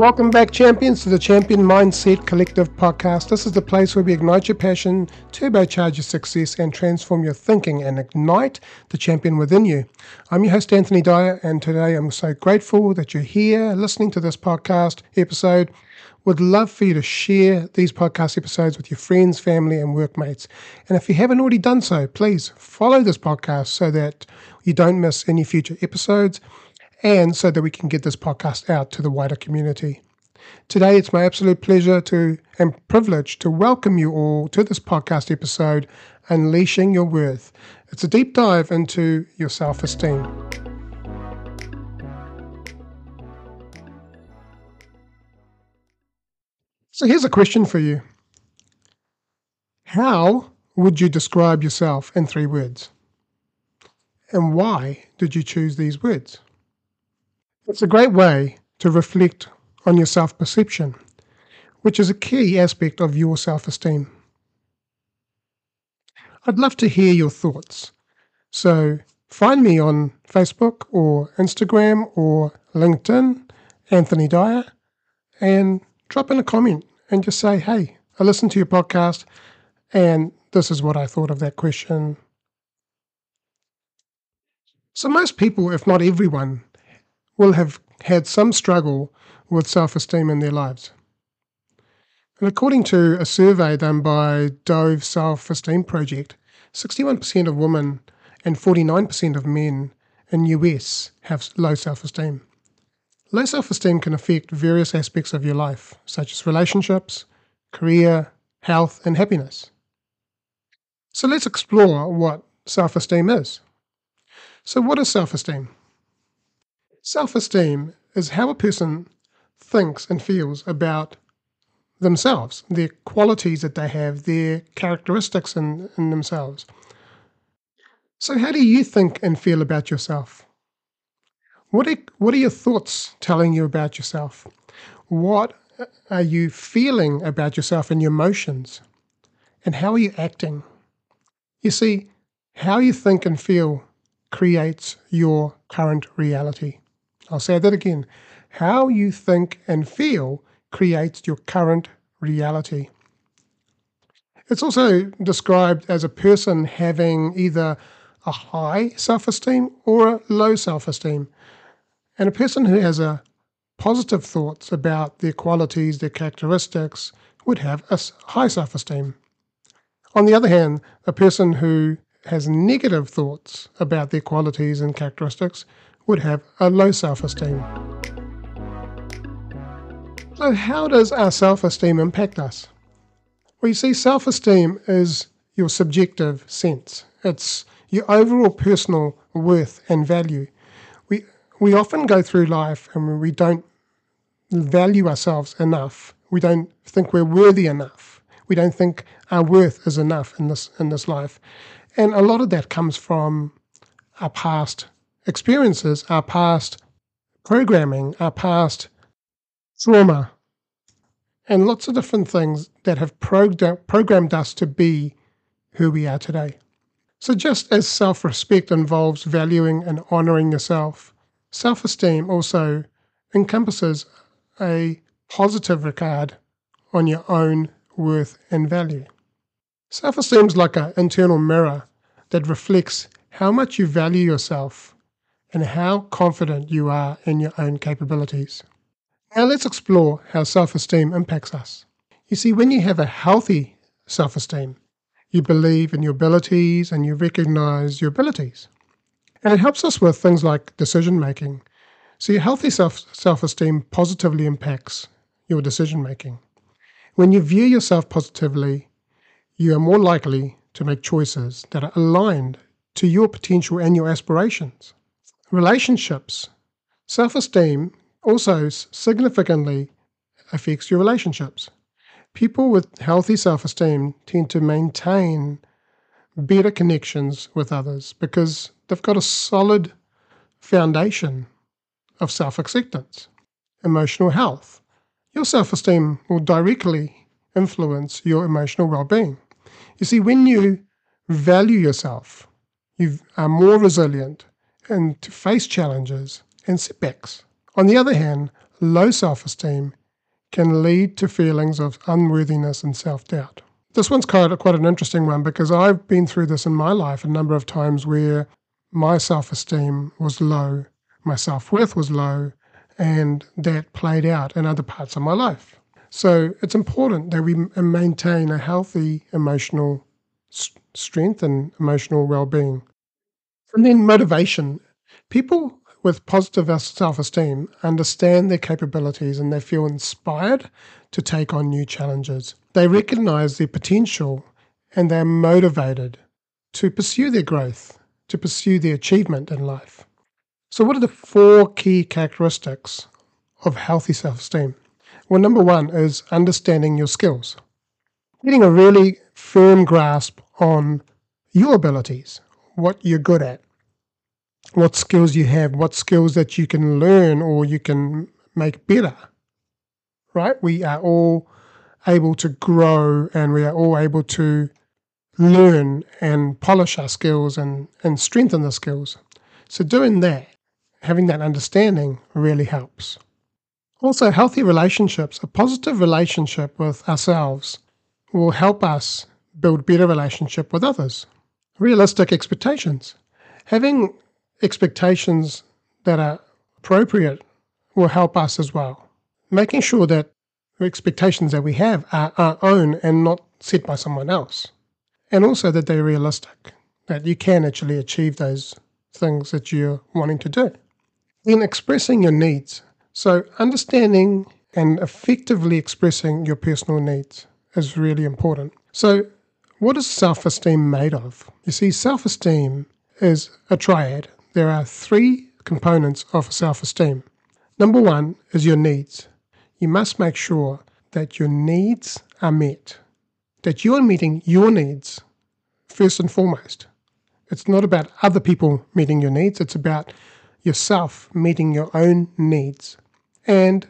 Welcome back, champions, to the Champion Mindset Collective podcast. This is the place where we ignite your passion, turbocharge your success, and transform your thinking and ignite the champion within you. I'm your host, Anthony Dyer, and today I'm so grateful that you're here listening to this podcast episode. Would love for you to share these podcast episodes with your friends, family, and workmates. And if you haven't already done so, please follow this podcast so that you don't miss any future episodes and so that we can get this podcast out to the wider community. Today, it's my absolute pleasure to and privilege to welcome you all to this podcast episode, Unleashing Your Worth. It's a deep dive into your self esteem. So, here's a question for you How would you describe yourself in three words? And why did you choose these words? It's a great way to reflect on your self perception, which is a key aspect of your self esteem. I'd love to hear your thoughts. So find me on Facebook or Instagram or LinkedIn, Anthony Dyer, and drop in a comment and just say, hey, I listened to your podcast and this is what I thought of that question. So, most people, if not everyone, will have had some struggle with self esteem in their lives. And according to a survey done by Dove Self Esteem Project, 61% of women and 49% of men in US have low self esteem. Low self esteem can affect various aspects of your life, such as relationships, career, health, and happiness. So let's explore what self esteem is. So, what is self esteem? Self esteem is how a person thinks and feels about themselves, their qualities that they have, their characteristics in, in themselves. So, how do you think and feel about yourself? What are, what are your thoughts telling you about yourself? What are you feeling about yourself and your emotions? And how are you acting? You see, how you think and feel creates your current reality. I'll say that again. How you think and feel creates your current reality. It's also described as a person having either a high self esteem or a low self esteem. And a person who has a positive thoughts about their qualities, their characteristics, would have a high self esteem. On the other hand, a person who has negative thoughts about their qualities and characteristics would have a low self esteem. So, how does our self esteem impact us? Well, you see, self esteem is your subjective sense, it's your overall personal worth and value. We, we often go through life and we don't value ourselves enough. We don't think we're worthy enough. We don't think our worth is enough in this in this life. And a lot of that comes from our past experiences, our past programming, our past trauma, and lots of different things that have programmed us to be who we are today. So, just as self respect involves valuing and honoring yourself, self esteem also encompasses a positive regard on your own worth and value. Self esteem is like an internal mirror that reflects how much you value yourself and how confident you are in your own capabilities. Now let's explore how self esteem impacts us. You see, when you have a healthy self esteem, you believe in your abilities and you recognize your abilities. And it helps us with things like decision making. So, your healthy self esteem positively impacts your decision making. When you view yourself positively, you are more likely to make choices that are aligned to your potential and your aspirations relationships. Self esteem also significantly affects your relationships. People with healthy self esteem tend to maintain better connections with others because they've got a solid foundation of self acceptance, emotional health. Your self esteem will directly influence your emotional well being. You see, when you value yourself, you are more resilient, and to face challenges and setbacks. On the other hand, low self esteem can lead to feelings of unworthiness and self doubt. This one's quite, quite an interesting one because I've been through this in my life a number of times where my self esteem was low, my self worth was low, and that played out in other parts of my life. So it's important that we maintain a healthy emotional strength and emotional well being. And then motivation. People with positive self esteem understand their capabilities and they feel inspired to take on new challenges. They recognize their potential and they're motivated to pursue their growth, to pursue their achievement in life. So, what are the four key characteristics of healthy self esteem? Well, number one is understanding your skills, getting a really firm grasp on your abilities, what you're good at, what skills you have, what skills that you can learn or you can make better. Right? We are all able to grow and we are all able to learn and polish our skills and, and strengthen the skills. So, doing that, having that understanding really helps. Also, healthy relationships, a positive relationship with ourselves will help us build better relationship with others. Realistic expectations. Having expectations that are appropriate will help us as well. Making sure that the expectations that we have are our own and not set by someone else. And also that they're realistic, that you can actually achieve those things that you're wanting to do. In expressing your needs, so understanding and effectively expressing your personal needs is really important. So, what is self esteem made of? You see, self esteem is a triad there are three components of self esteem. Number one is your needs. You must make sure that your needs are met, that you're meeting your needs first and foremost. It's not about other people meeting your needs, it's about yourself meeting your own needs. And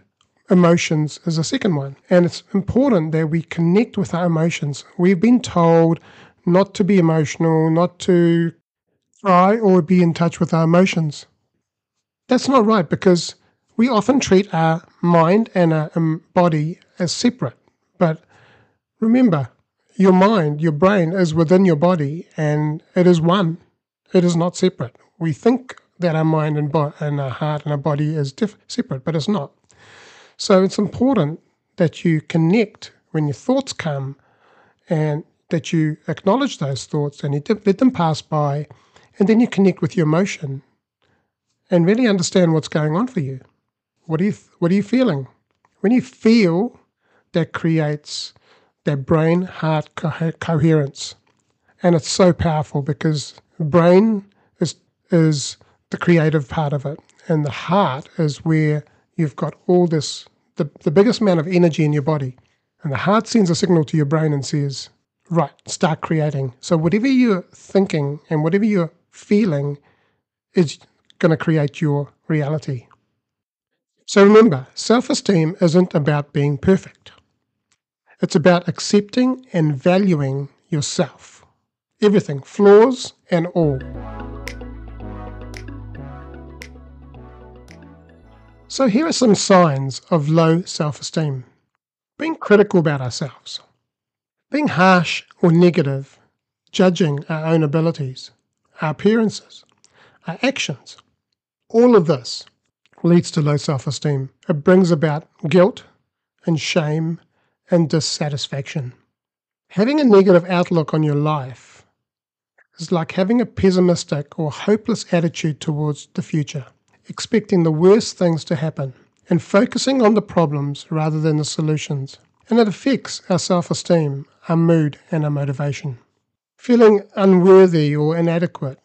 emotions is a second one. And it's important that we connect with our emotions. We've been told not to be emotional, not to cry or be in touch with our emotions. That's not right because we often treat our mind and our um, body as separate. But remember, your mind, your brain is within your body and it is one. It is not separate. We think that our mind and, bo- and our heart and our body is diff- separate, but it's not. So it's important that you connect when your thoughts come and that you acknowledge those thoughts and let them pass by and then you connect with your emotion and really understand what's going on for you. What are you, what are you feeling? When you feel, that creates that brain heart co- coherence. And it's so powerful because brain is, is the creative part of it. And the heart is where you've got all this, the, the biggest amount of energy in your body. And the heart sends a signal to your brain and says, right, start creating. So whatever you're thinking and whatever you're feeling is going to create your reality. So remember, self esteem isn't about being perfect, it's about accepting and valuing yourself. Everything, flaws and all. So, here are some signs of low self esteem being critical about ourselves, being harsh or negative, judging our own abilities, our appearances, our actions. All of this leads to low self esteem. It brings about guilt and shame and dissatisfaction. Having a negative outlook on your life is like having a pessimistic or hopeless attitude towards the future, expecting the worst things to happen and focusing on the problems rather than the solutions. And it affects our self esteem, our mood, and our motivation feeling unworthy or inadequate.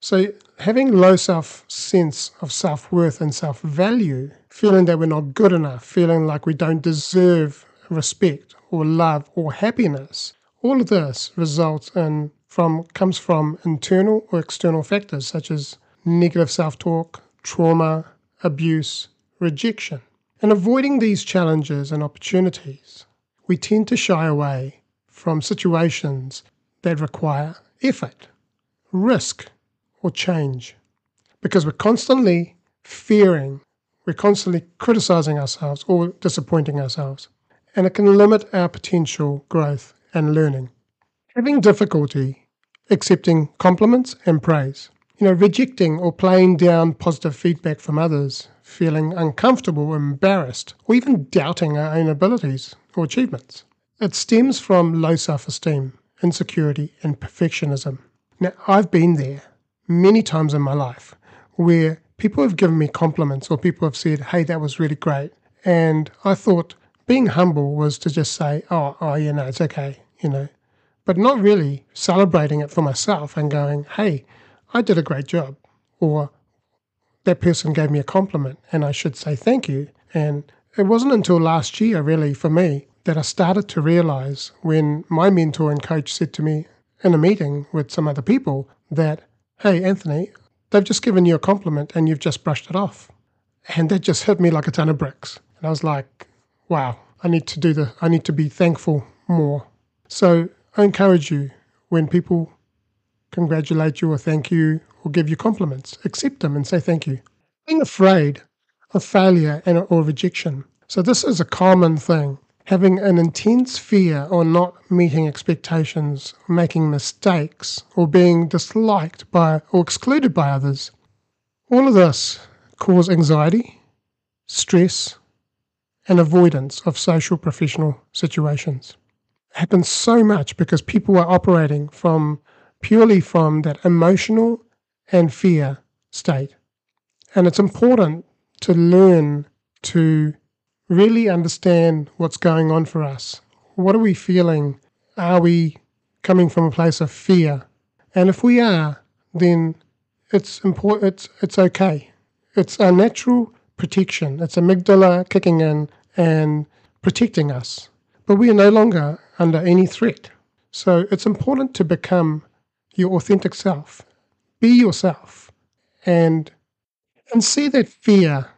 So, having low self sense of self worth and self value, feeling that we're not good enough, feeling like we don't deserve respect or love or happiness, all of this results in from comes from internal or external factors such as negative self talk, trauma, abuse, rejection. And avoiding these challenges and opportunities, we tend to shy away from situations that require effort, risk, or change. Because we're constantly fearing, We're constantly criticizing ourselves or disappointing ourselves. And it can limit our potential growth and learning. Having difficulty accepting compliments and praise. You know, rejecting or playing down positive feedback from others, feeling uncomfortable, embarrassed, or even doubting our own abilities or achievements. It stems from low self esteem, insecurity, and perfectionism. Now, I've been there many times in my life where people have given me compliments or people have said, hey, that was really great. And I thought being humble was to just say, oh, oh, you know, it's okay, you know, but not really celebrating it for myself and going, hey, I did a great job. Or that person gave me a compliment and I should say thank you. And it wasn't until last year, really, for me, that I started to realize when my mentor and coach said to me in a meeting with some other people that, hey, Anthony, they've just given you a compliment and you've just brushed it off. And that just hit me like a ton of bricks. And I was like, wow, I need to do the, I need to be thankful more. So I encourage you when people congratulate you or thank you or give you compliments, accept them and say thank you. Being afraid of failure and or rejection. So this is a common thing. Having an intense fear or not meeting expectations, making mistakes, or being disliked by or excluded by others. All of this cause anxiety, stress, and avoidance of social professional situations It happens so much because people are operating from purely from that emotional and fear state. And it's important to learn to really understand what's going on for us. What are we feeling? Are we coming from a place of fear? And if we are, then it's important it's it's okay. It's a natural protection. It's amygdala kicking in and protecting us. But we are no longer under any threat. So it's important to become your authentic self. Be yourself and and see that fear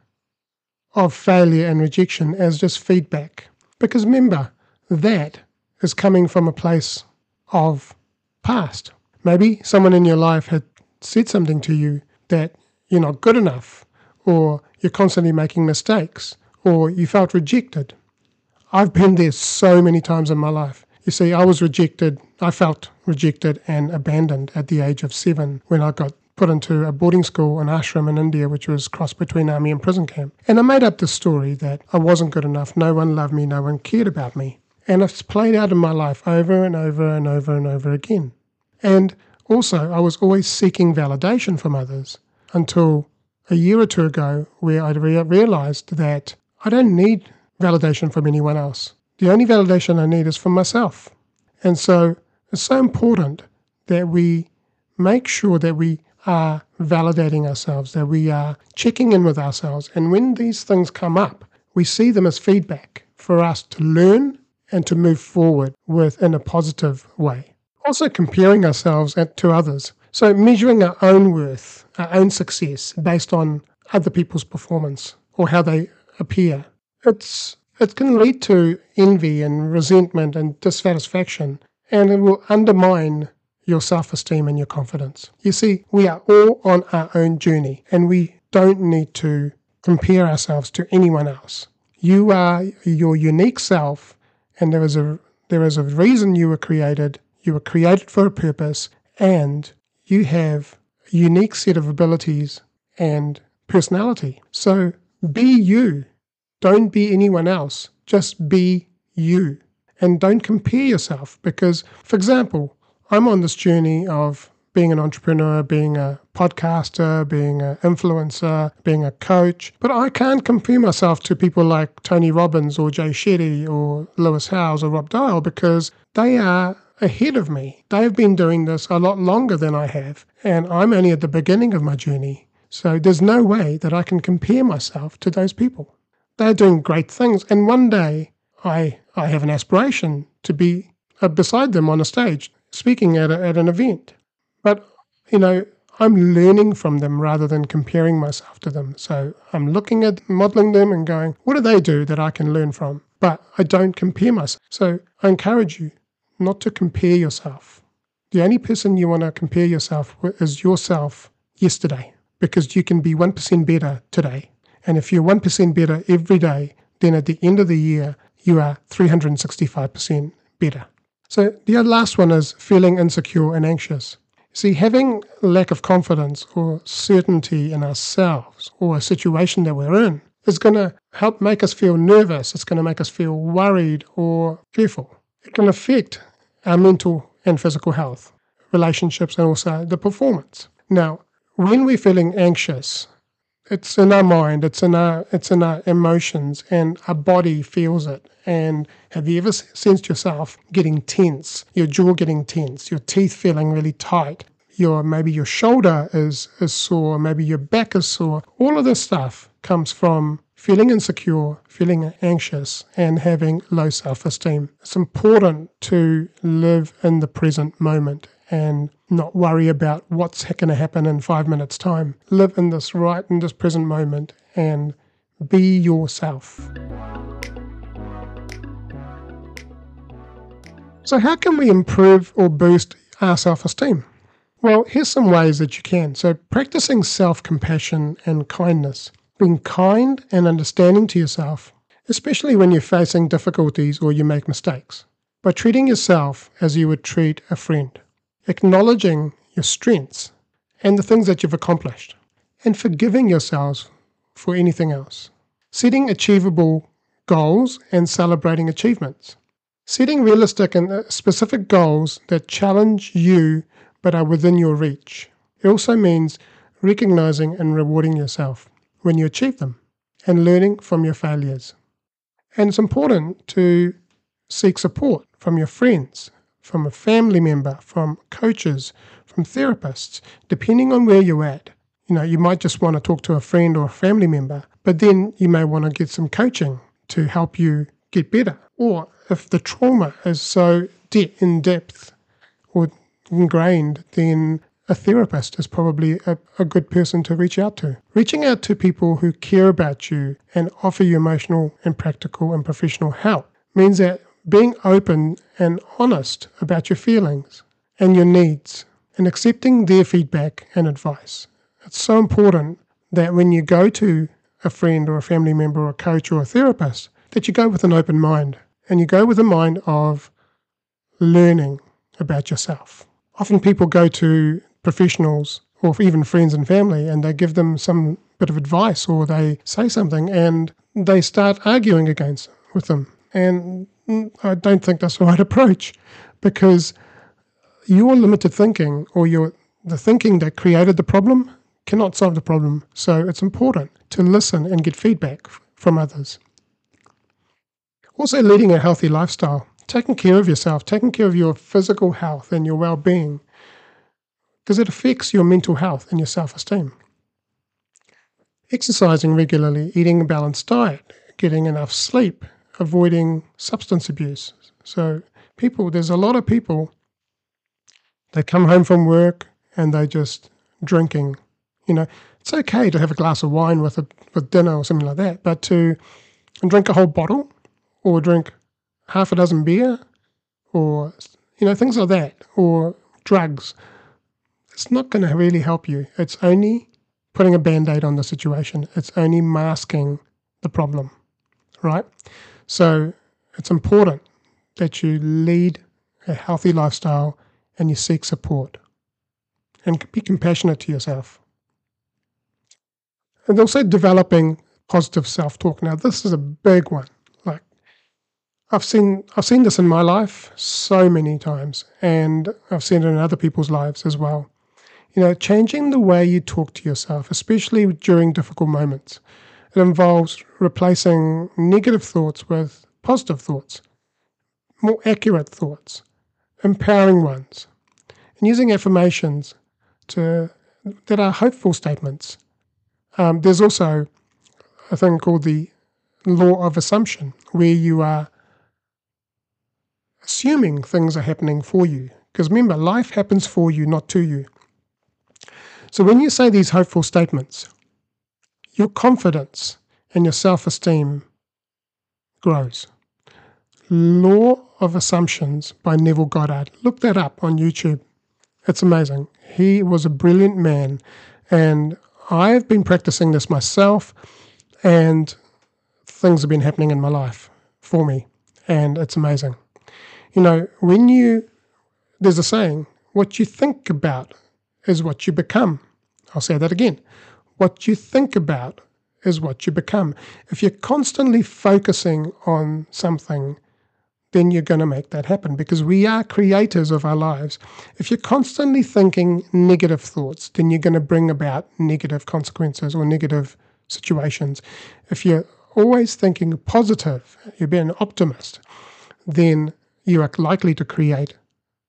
of failure and rejection as just feedback. Because remember, that is coming from a place of past. Maybe someone in your life had said something to you that you're not good enough, or you're constantly making mistakes, or you felt rejected. I've been there so many times in my life. You see, I was rejected, I felt rejected and abandoned at the age of seven when I got put into a boarding school, an ashram in India, which was crossed between army and prison camp. And I made up the story that I wasn't good enough, no one loved me, no one cared about me. And it's played out in my life over and over and over and over again. And also, I was always seeking validation from others until a year or two ago, where I realized that I don't need validation from anyone else. The only validation I need is from myself. And so it's so important that we make sure that we are validating ourselves, that we are checking in with ourselves. And when these things come up, we see them as feedback for us to learn and to move forward with in a positive way. Also, comparing ourselves to others. So, measuring our own worth, our own success based on other people's performance or how they appear it's it can lead to envy and resentment and dissatisfaction, and it will undermine your self esteem and your confidence. You see, we are all on our own journey, and we don't need to compare ourselves to anyone else. You are your unique self, and there is a there is a reason you were created. You were created for a purpose, and you have a unique set of abilities and personality. So be you don't be anyone else. Just be you. And don't compare yourself because, for example, I'm on this journey of being an entrepreneur, being a podcaster, being an influencer, being a coach. But I can't compare myself to people like Tony Robbins or Jay Shetty or Lewis Howes or Rob Dial because they are ahead of me. They have been doing this a lot longer than I have, and I'm only at the beginning of my journey. So there's no way that I can compare myself to those people they're doing great things. And one day I, I have an aspiration to be uh, beside them on a stage speaking at, a, at an event. But, you know, I'm learning from them rather than comparing myself to them. So I'm looking at modeling them and going, what do they do that I can learn from? But I don't compare myself. So I encourage you not to compare yourself. The only person you want to compare yourself with is yourself yesterday because you can be 1% better today And if you're 1% better every day, then at the end of the year, you are 365% better. So the last one is feeling insecure and anxious. See, having lack of confidence or certainty in ourselves or a situation that we're in is going to help make us feel nervous. It's going to make us feel worried or fearful. It can affect our mental and physical health, relationships, and also the performance. Now, when we're feeling anxious, it's in our mind, it's in our it's in our emotions, and our body feels it. And have you ever sensed yourself getting tense, your jaw getting tense, your teeth feeling really tight, your maybe your shoulder is is sore, maybe your back is sore. All of this stuff comes from feeling insecure, feeling anxious, and having low self-esteem. It's important to live in the present moment and not worry about what's going to happen in five minutes' time. Live in this right in this present moment and be yourself. So, how can we improve or boost our self esteem? Well, here's some ways that you can. So, practicing self compassion and kindness, being kind and understanding to yourself, especially when you're facing difficulties or you make mistakes, by treating yourself as you would treat a friend, acknowledging your strengths and the things that you've accomplished, and forgiving yourselves for anything else, setting achievable goals and celebrating achievements. Setting realistic and uh, specific goals that challenge you but are within your reach. It also means recognizing and rewarding yourself when you achieve them and learning from your failures. And it's important to seek support from your friends, from a family member, from coaches, from therapists, depending on where you're at. You know, you might just want to talk to a friend or a family member, but then you may want to get some coaching to help you get better. Or if the trauma is so de- in depth or ingrained, then a therapist is probably a, a, good person to reach out to. Reaching out to people who care about you and offer you emotional and practical and professional help means that being open and honest about your feelings and your needs and accepting their feedback and advice. It's so important that when you go to a friend or a family member or a coach or a therapist, that you go with an open mind and you go with a mind of learning about yourself often people go to professionals or even friends and family and they give them some bit of advice or they say something and they start arguing against with them. And Mm, I don't think that's the right approach because your limited thinking or your the thinking that created the problem cannot solve the problem. So it's important to listen and get feedback from others. Also, leading a healthy lifestyle taking care of yourself, taking care of your physical health and your well being, because it affects your mental health and your self esteem. Exercising regularly, eating a balanced diet, getting enough sleep, avoiding substance abuse. So, people, there's a lot of people, they come home from work and they just drinking. You know, it's okay to have a glass of wine with a, with dinner or something like that, but to drink a whole bottle or drink half a dozen beer or, you know, things like that, or drugs, it's not going to really help you. It's only putting a band aid on the situation, it's only masking the problem, right? So it's important that you lead a healthy lifestyle and you seek support and be compassionate to yourself. And also developing positive self talk. Now, this is a big one. Like, I've seen I've seen this in my life so many times, and I've seen it in other people's lives as well. You know, changing the way you talk to yourself, especially during difficult moments. It involves replacing negative thoughts with positive thoughts, more accurate thoughts, empowering ones, and using affirmations to that are hopeful statements. Um, there's also a thing called the law of assumption, where you are assuming things are happening for you. Because remember, life happens for you, not to you. So when you say these hopeful statements, your confidence and your self esteem grows. Law of Assumptions by Neville Goddard. Look that up on YouTube. It's amazing. He was a brilliant man, and I've been practicing this myself, and things have been happening in my life for me, and it's amazing. You know, when you, there's a saying, what you think about is what you become. I'll say that again. What you think about is what you become. If you're constantly focusing on something, then you're going to make that happen because we are creators of our lives. If you're constantly thinking negative thoughts, then you're going to bring about negative consequences or negative situations. If you're always thinking positive, you're being an optimist, then you are likely to create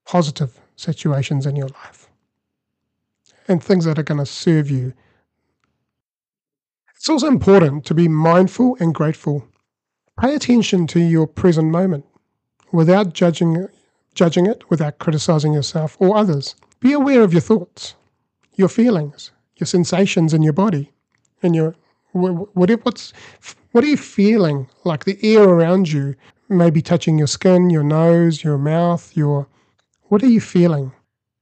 positive situations in your life and things that are going to serve you. It's also important to be mindful and grateful. Pay attention to your present moment without judging, judging it, without criticizing yourself or others. Be aware of your thoughts, your feelings, your sensations in your body, and your what, what's what are you feeling? Like the air around you may be touching your skin, your nose, your mouth, your what are you feeling?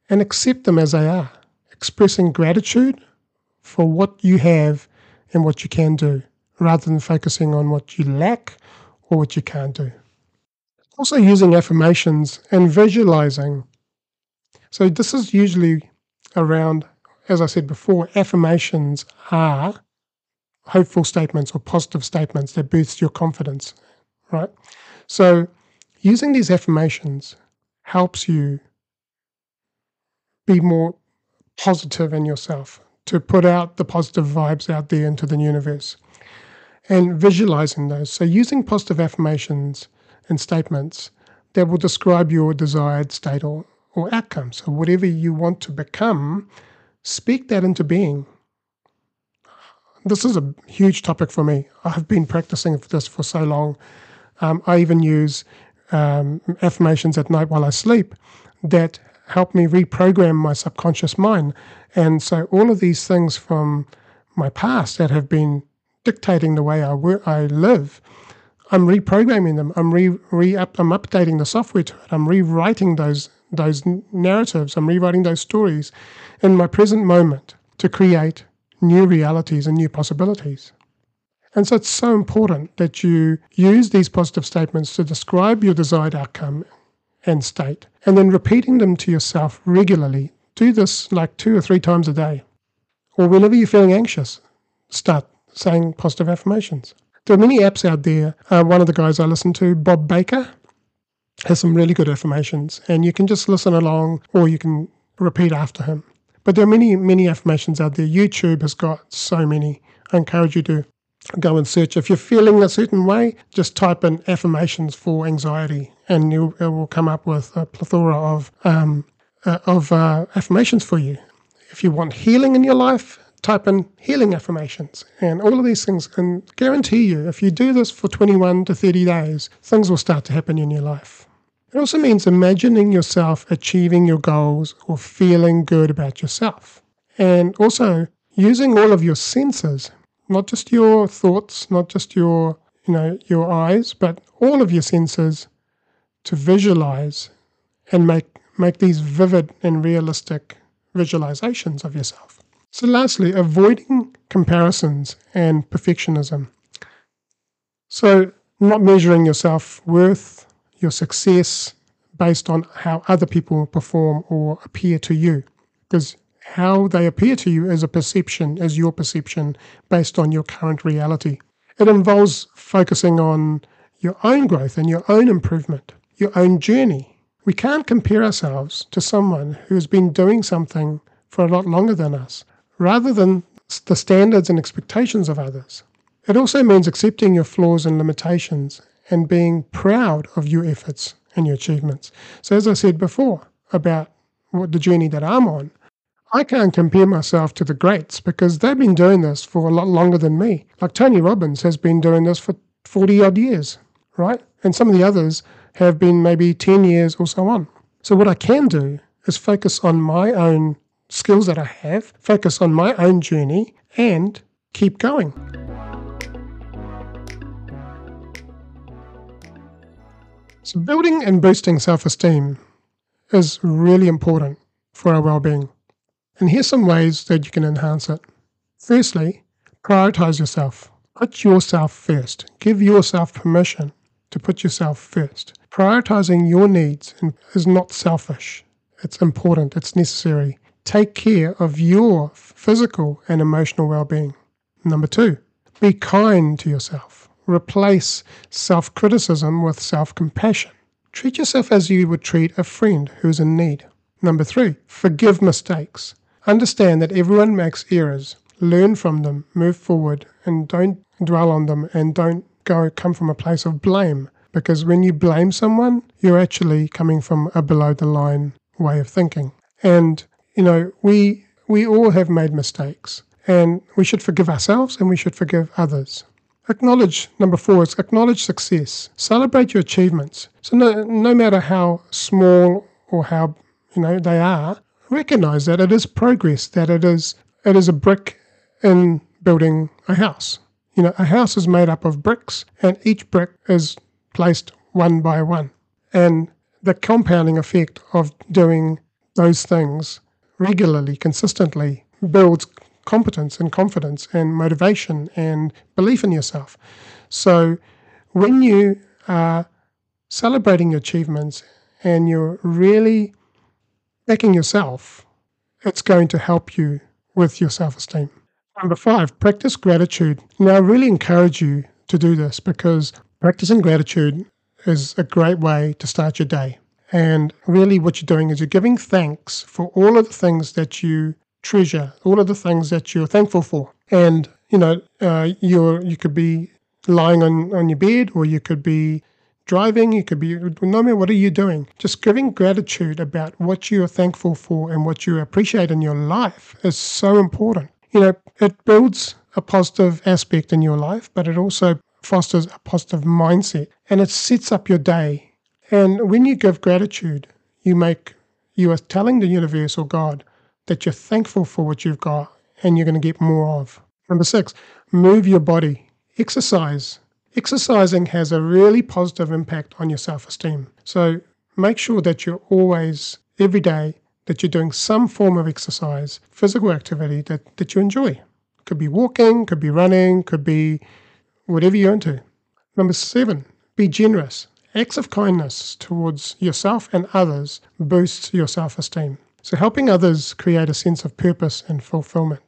And accept them as they are, expressing gratitude for what you have and what you can do, rather than focusing on what you lack or what you can't do. Also, using affirmations and visualizing. So, this is usually around, as I said before, affirmations are hopeful statements or positive statements that boost your confidence, right? So, using these affirmations helps you be more positive in yourself, to put out the positive vibes out there into the universe and visualizing those. So, using positive affirmations and statements that will describe your desired state or, or outcome. So, whatever you want to become, speak that into being this is a huge topic for me. I've been practicing this for so long. Um, I even use um, affirmations at night while I sleep that help me reprogram my subconscious mind. And so, all of these things from my past that have been dictating the way I work, I live, I'm reprogramming them. I'm re, re up, I'm updating the software to it. I'm rewriting those those narratives. I'm rewriting those stories in my present moment to create new realities and new possibilities. And so it's so important that you use these positive statements to describe your desired outcome and state, and then repeating them to yourself regularly. Do this like two or three times a day. Or whenever you're feeling anxious, start saying positive affirmations. There are many apps out there. Uh, one of the guys I listen to, Bob Baker, has some really good affirmations, and you can just listen along or you can repeat after him. But there are many, many affirmations out there. YouTube has got so many. I encourage you to go and search. If you're feeling a certain way, just type in affirmations for anxiety, and you, it will come up with a plethora of um, uh, of uh, affirmations for you. If you want healing in your life, type in healing affirmations, and all of these things can guarantee you. If you do this for 21 to 30 days, things will start to happen in your life. It also means imagining yourself achieving your goals or feeling good about yourself. And also using all of your senses, not just your thoughts, not just your, you know, your eyes, but all of your senses to visualize and make make these vivid and realistic visualizations of yourself. So lastly, avoiding comparisons and perfectionism. So not measuring your self-worth your success based on how other people perform or appear to you. Because how they appear to you as a perception, as your perception based on your current reality. It involves focusing on your own growth and your own improvement, your own journey. We can't compare ourselves to someone who has been doing something for a lot longer than us, rather than the standards and expectations of others. It also means accepting your flaws and limitations and being proud of your efforts and your achievements. So, as I said before about what the journey that I'm on, I can't compare myself to the greats because they've been doing this for a lot longer than me. Like Tony Robbins has been doing this for 40 odd years, right? And some of the others have been maybe 10 years or so on. So, what I can do is focus on my own skills that I have, focus on my own journey, and keep going. So, building and boosting self esteem is really important for our well being. And here's some ways that you can enhance it. Firstly, prioritize yourself. Put yourself first. Give yourself permission to put yourself first. Prioritizing your needs is not selfish. It's important. It's necessary. Take care of your physical and emotional well being. Number two, be kind to yourself. Replace self criticism with self compassion. Treat yourself as you would treat a friend who's in need. Number three, forgive mistakes. Understand that everyone makes errors. Learn from them, move forward, and don't dwell on them and don't go come from a place of blame. Because when you blame someone, you're actually coming from a below the line way of thinking. And, you know, we we all have made mistakes and we should forgive ourselves and we should forgive others. Acknowledge, number four is acknowledge success. Celebrate your achievements. So no, no matter how small or how, you know, they are, recognize that it is progress, that it is, it is a brick in building a house. You know, a house is made up of bricks and each brick is placed one by one. And the compounding effect of doing those things regularly, consistently, builds competence and confidence and motivation and belief in yourself. So when you are celebrating your achievements and you're really backing yourself, it's going to help you with your self esteem. Number five, practice gratitude. Now, I really encourage you to do this because practicing gratitude is a great way to start your day. And really, what you're doing is you're giving thanks for all of the things that you treasure, all of the things that you're thankful for. And, you know, uh, you're, you could be lying on, on your bed or you could be driving, you could be, no matter what are you doing, just giving gratitude about what you are thankful for and what you appreciate in your life is so important. You know, it builds a positive aspect in your life, but it also fosters a positive mindset and it sets up your day. And when you give gratitude, you make, you are telling the universe or God, that you're thankful for what you've got and you're going to get more of. Number six, move your body. Exercise. Exercising has a really positive impact on your self esteem. So make sure that you're always, every day, that you're doing some form of exercise, physical activity that, that you enjoy. Could be walking, could be running, could be whatever you're into. Number seven, be generous. Acts of kindness towards yourself and others boosts your self esteem. So, helping others create a sense of purpose and fulfillment.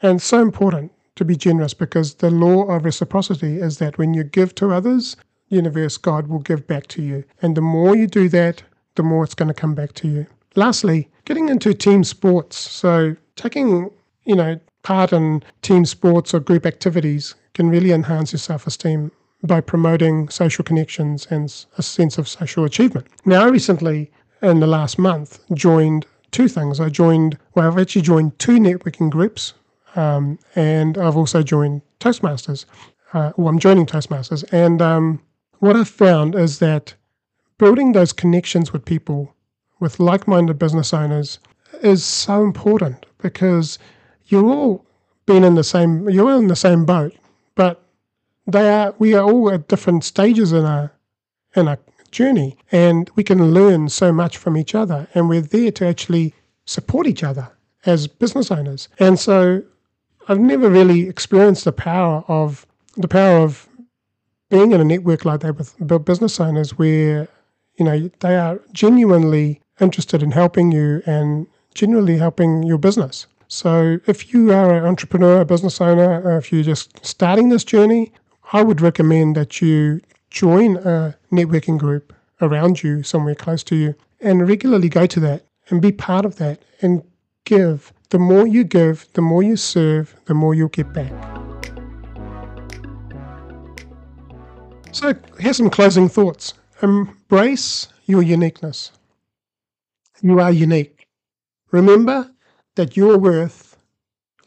And so important to be generous because the law of reciprocity is that when you give to others, universe, God will give back to you. And the more you do that, the more it's going to come back to you. Lastly, getting into team sports. So, taking, you know, part in team sports or group activities can really enhance your self esteem by promoting social connections and a sense of social achievement. Now, I recently, in the last month, joined two things. I joined, well, I've actually joined two networking groups, um, and I've also joined Toastmasters. Uh, well, I'm joining Toastmasters. And um, what I've found is that building those connections with people, with like minded business owners, is so important because you're all been in the same, you're all in the same boat, but they are, we are all at different stages in our, in our journey and we can learn so much from each other and we're there to actually support each other as business owners. And so I've never really experienced the power of the power of being in a network like that with business owners where you know they are genuinely interested in helping you and genuinely helping your business. So if you are an entrepreneur, a business owner, uh, if you're just starting this journey, I would recommend that you join a networking group around you, somewhere close to you, and regularly go to that and be part of that and give. The more you give, the more you serve, the more you'll get back. So, here's some closing thoughts. Embrace your uniqueness. You are unique. Remember that your worth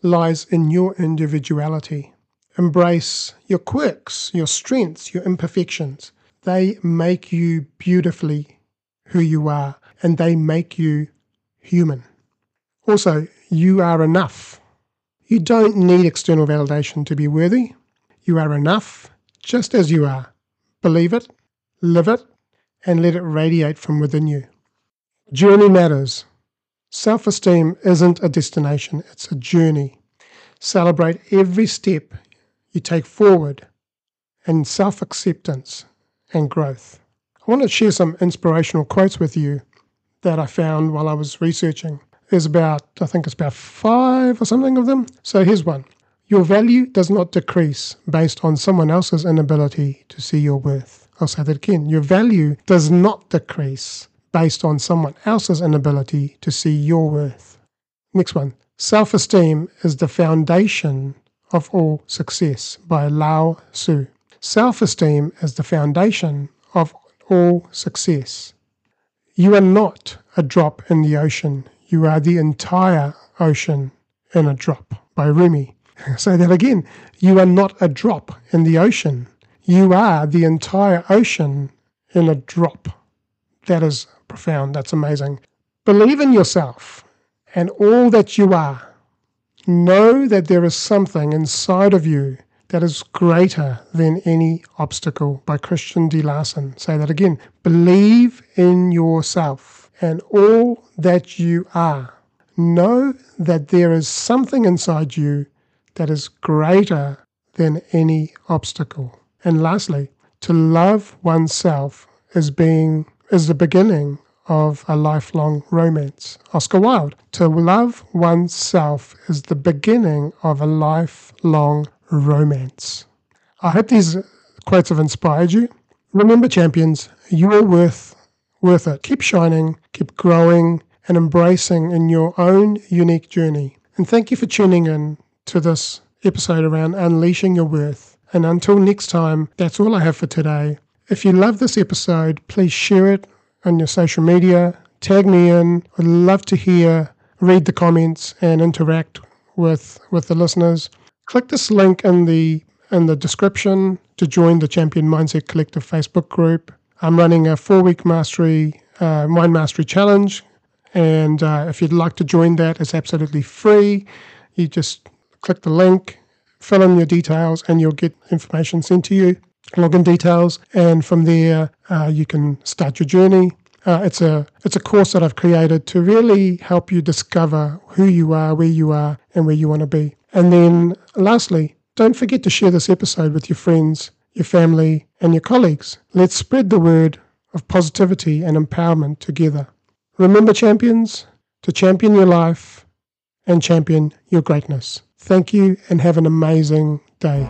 lies in your individuality. Embrace your quirks, your strengths, your imperfections. They make you beautifully who you are, and they make you human. Also, you are enough. You don't need external validation to be worthy. You are enough just as you are. Believe it, live it, and let it radiate from within you. Journey matters. Self esteem isn't a destination, it's a journey. Celebrate every step you take forward and self acceptance and growth. I want to share some inspirational quotes with you that I found while I was researching. There's about, I think it's about five or something of them. So here's one Your value does not decrease based on someone else's inability to see your worth. I'll say that again. Your value does not decrease based on someone else's inability to see your worth. Next one. Self esteem is the foundation of all success by Lao Tzu. Self esteem is the foundation of all success. You are not a drop in the ocean, you are the entire ocean in a drop by Rumi. Say that again. You are not a drop in the ocean, you are the entire ocean in a drop. That is profound, that's amazing. Believe in yourself and all that you are. Know that there is something inside of you that is greater than any obstacle by Christian D. Larson. Say that again. Believe in yourself and all that you are. Know that there is something inside you that is greater than any obstacle. And lastly, to love oneself is being is the beginning of a lifelong romance. Oscar Wilde. To love oneself is the beginning of a lifelong romance. I hope these quotes have inspired you. Remember, champions, you are worth worth it. Keep shining, keep growing, and embracing in your own unique journey. And thank you for tuning in to this episode around unleashing your worth. And until next time, that's all I have for today. If you love this episode, please share it on your social media, tag me in. I'd love to hear, read the comments, and interact with with the listeners click this link in the in the description to join the Champion Mindset Collective Facebook group. I'm running a four-week mastery uh, mind mastery challenge, and uh, if you'd like to join that, it's absolutely free. You just click the link, fill in your details, and you'll get information sent to you, login details, and from there uh, you can start your journey. Uh, it's a it's a course that I've created to really help you discover who you are, where you are, and where you want to be. And then lastly, don't forget to share this episode with your friends, your family, and your colleagues. Let's spread the word of positivity and empowerment together. Remember, champions, to champion your life and champion your greatness. Thank you and have an amazing day.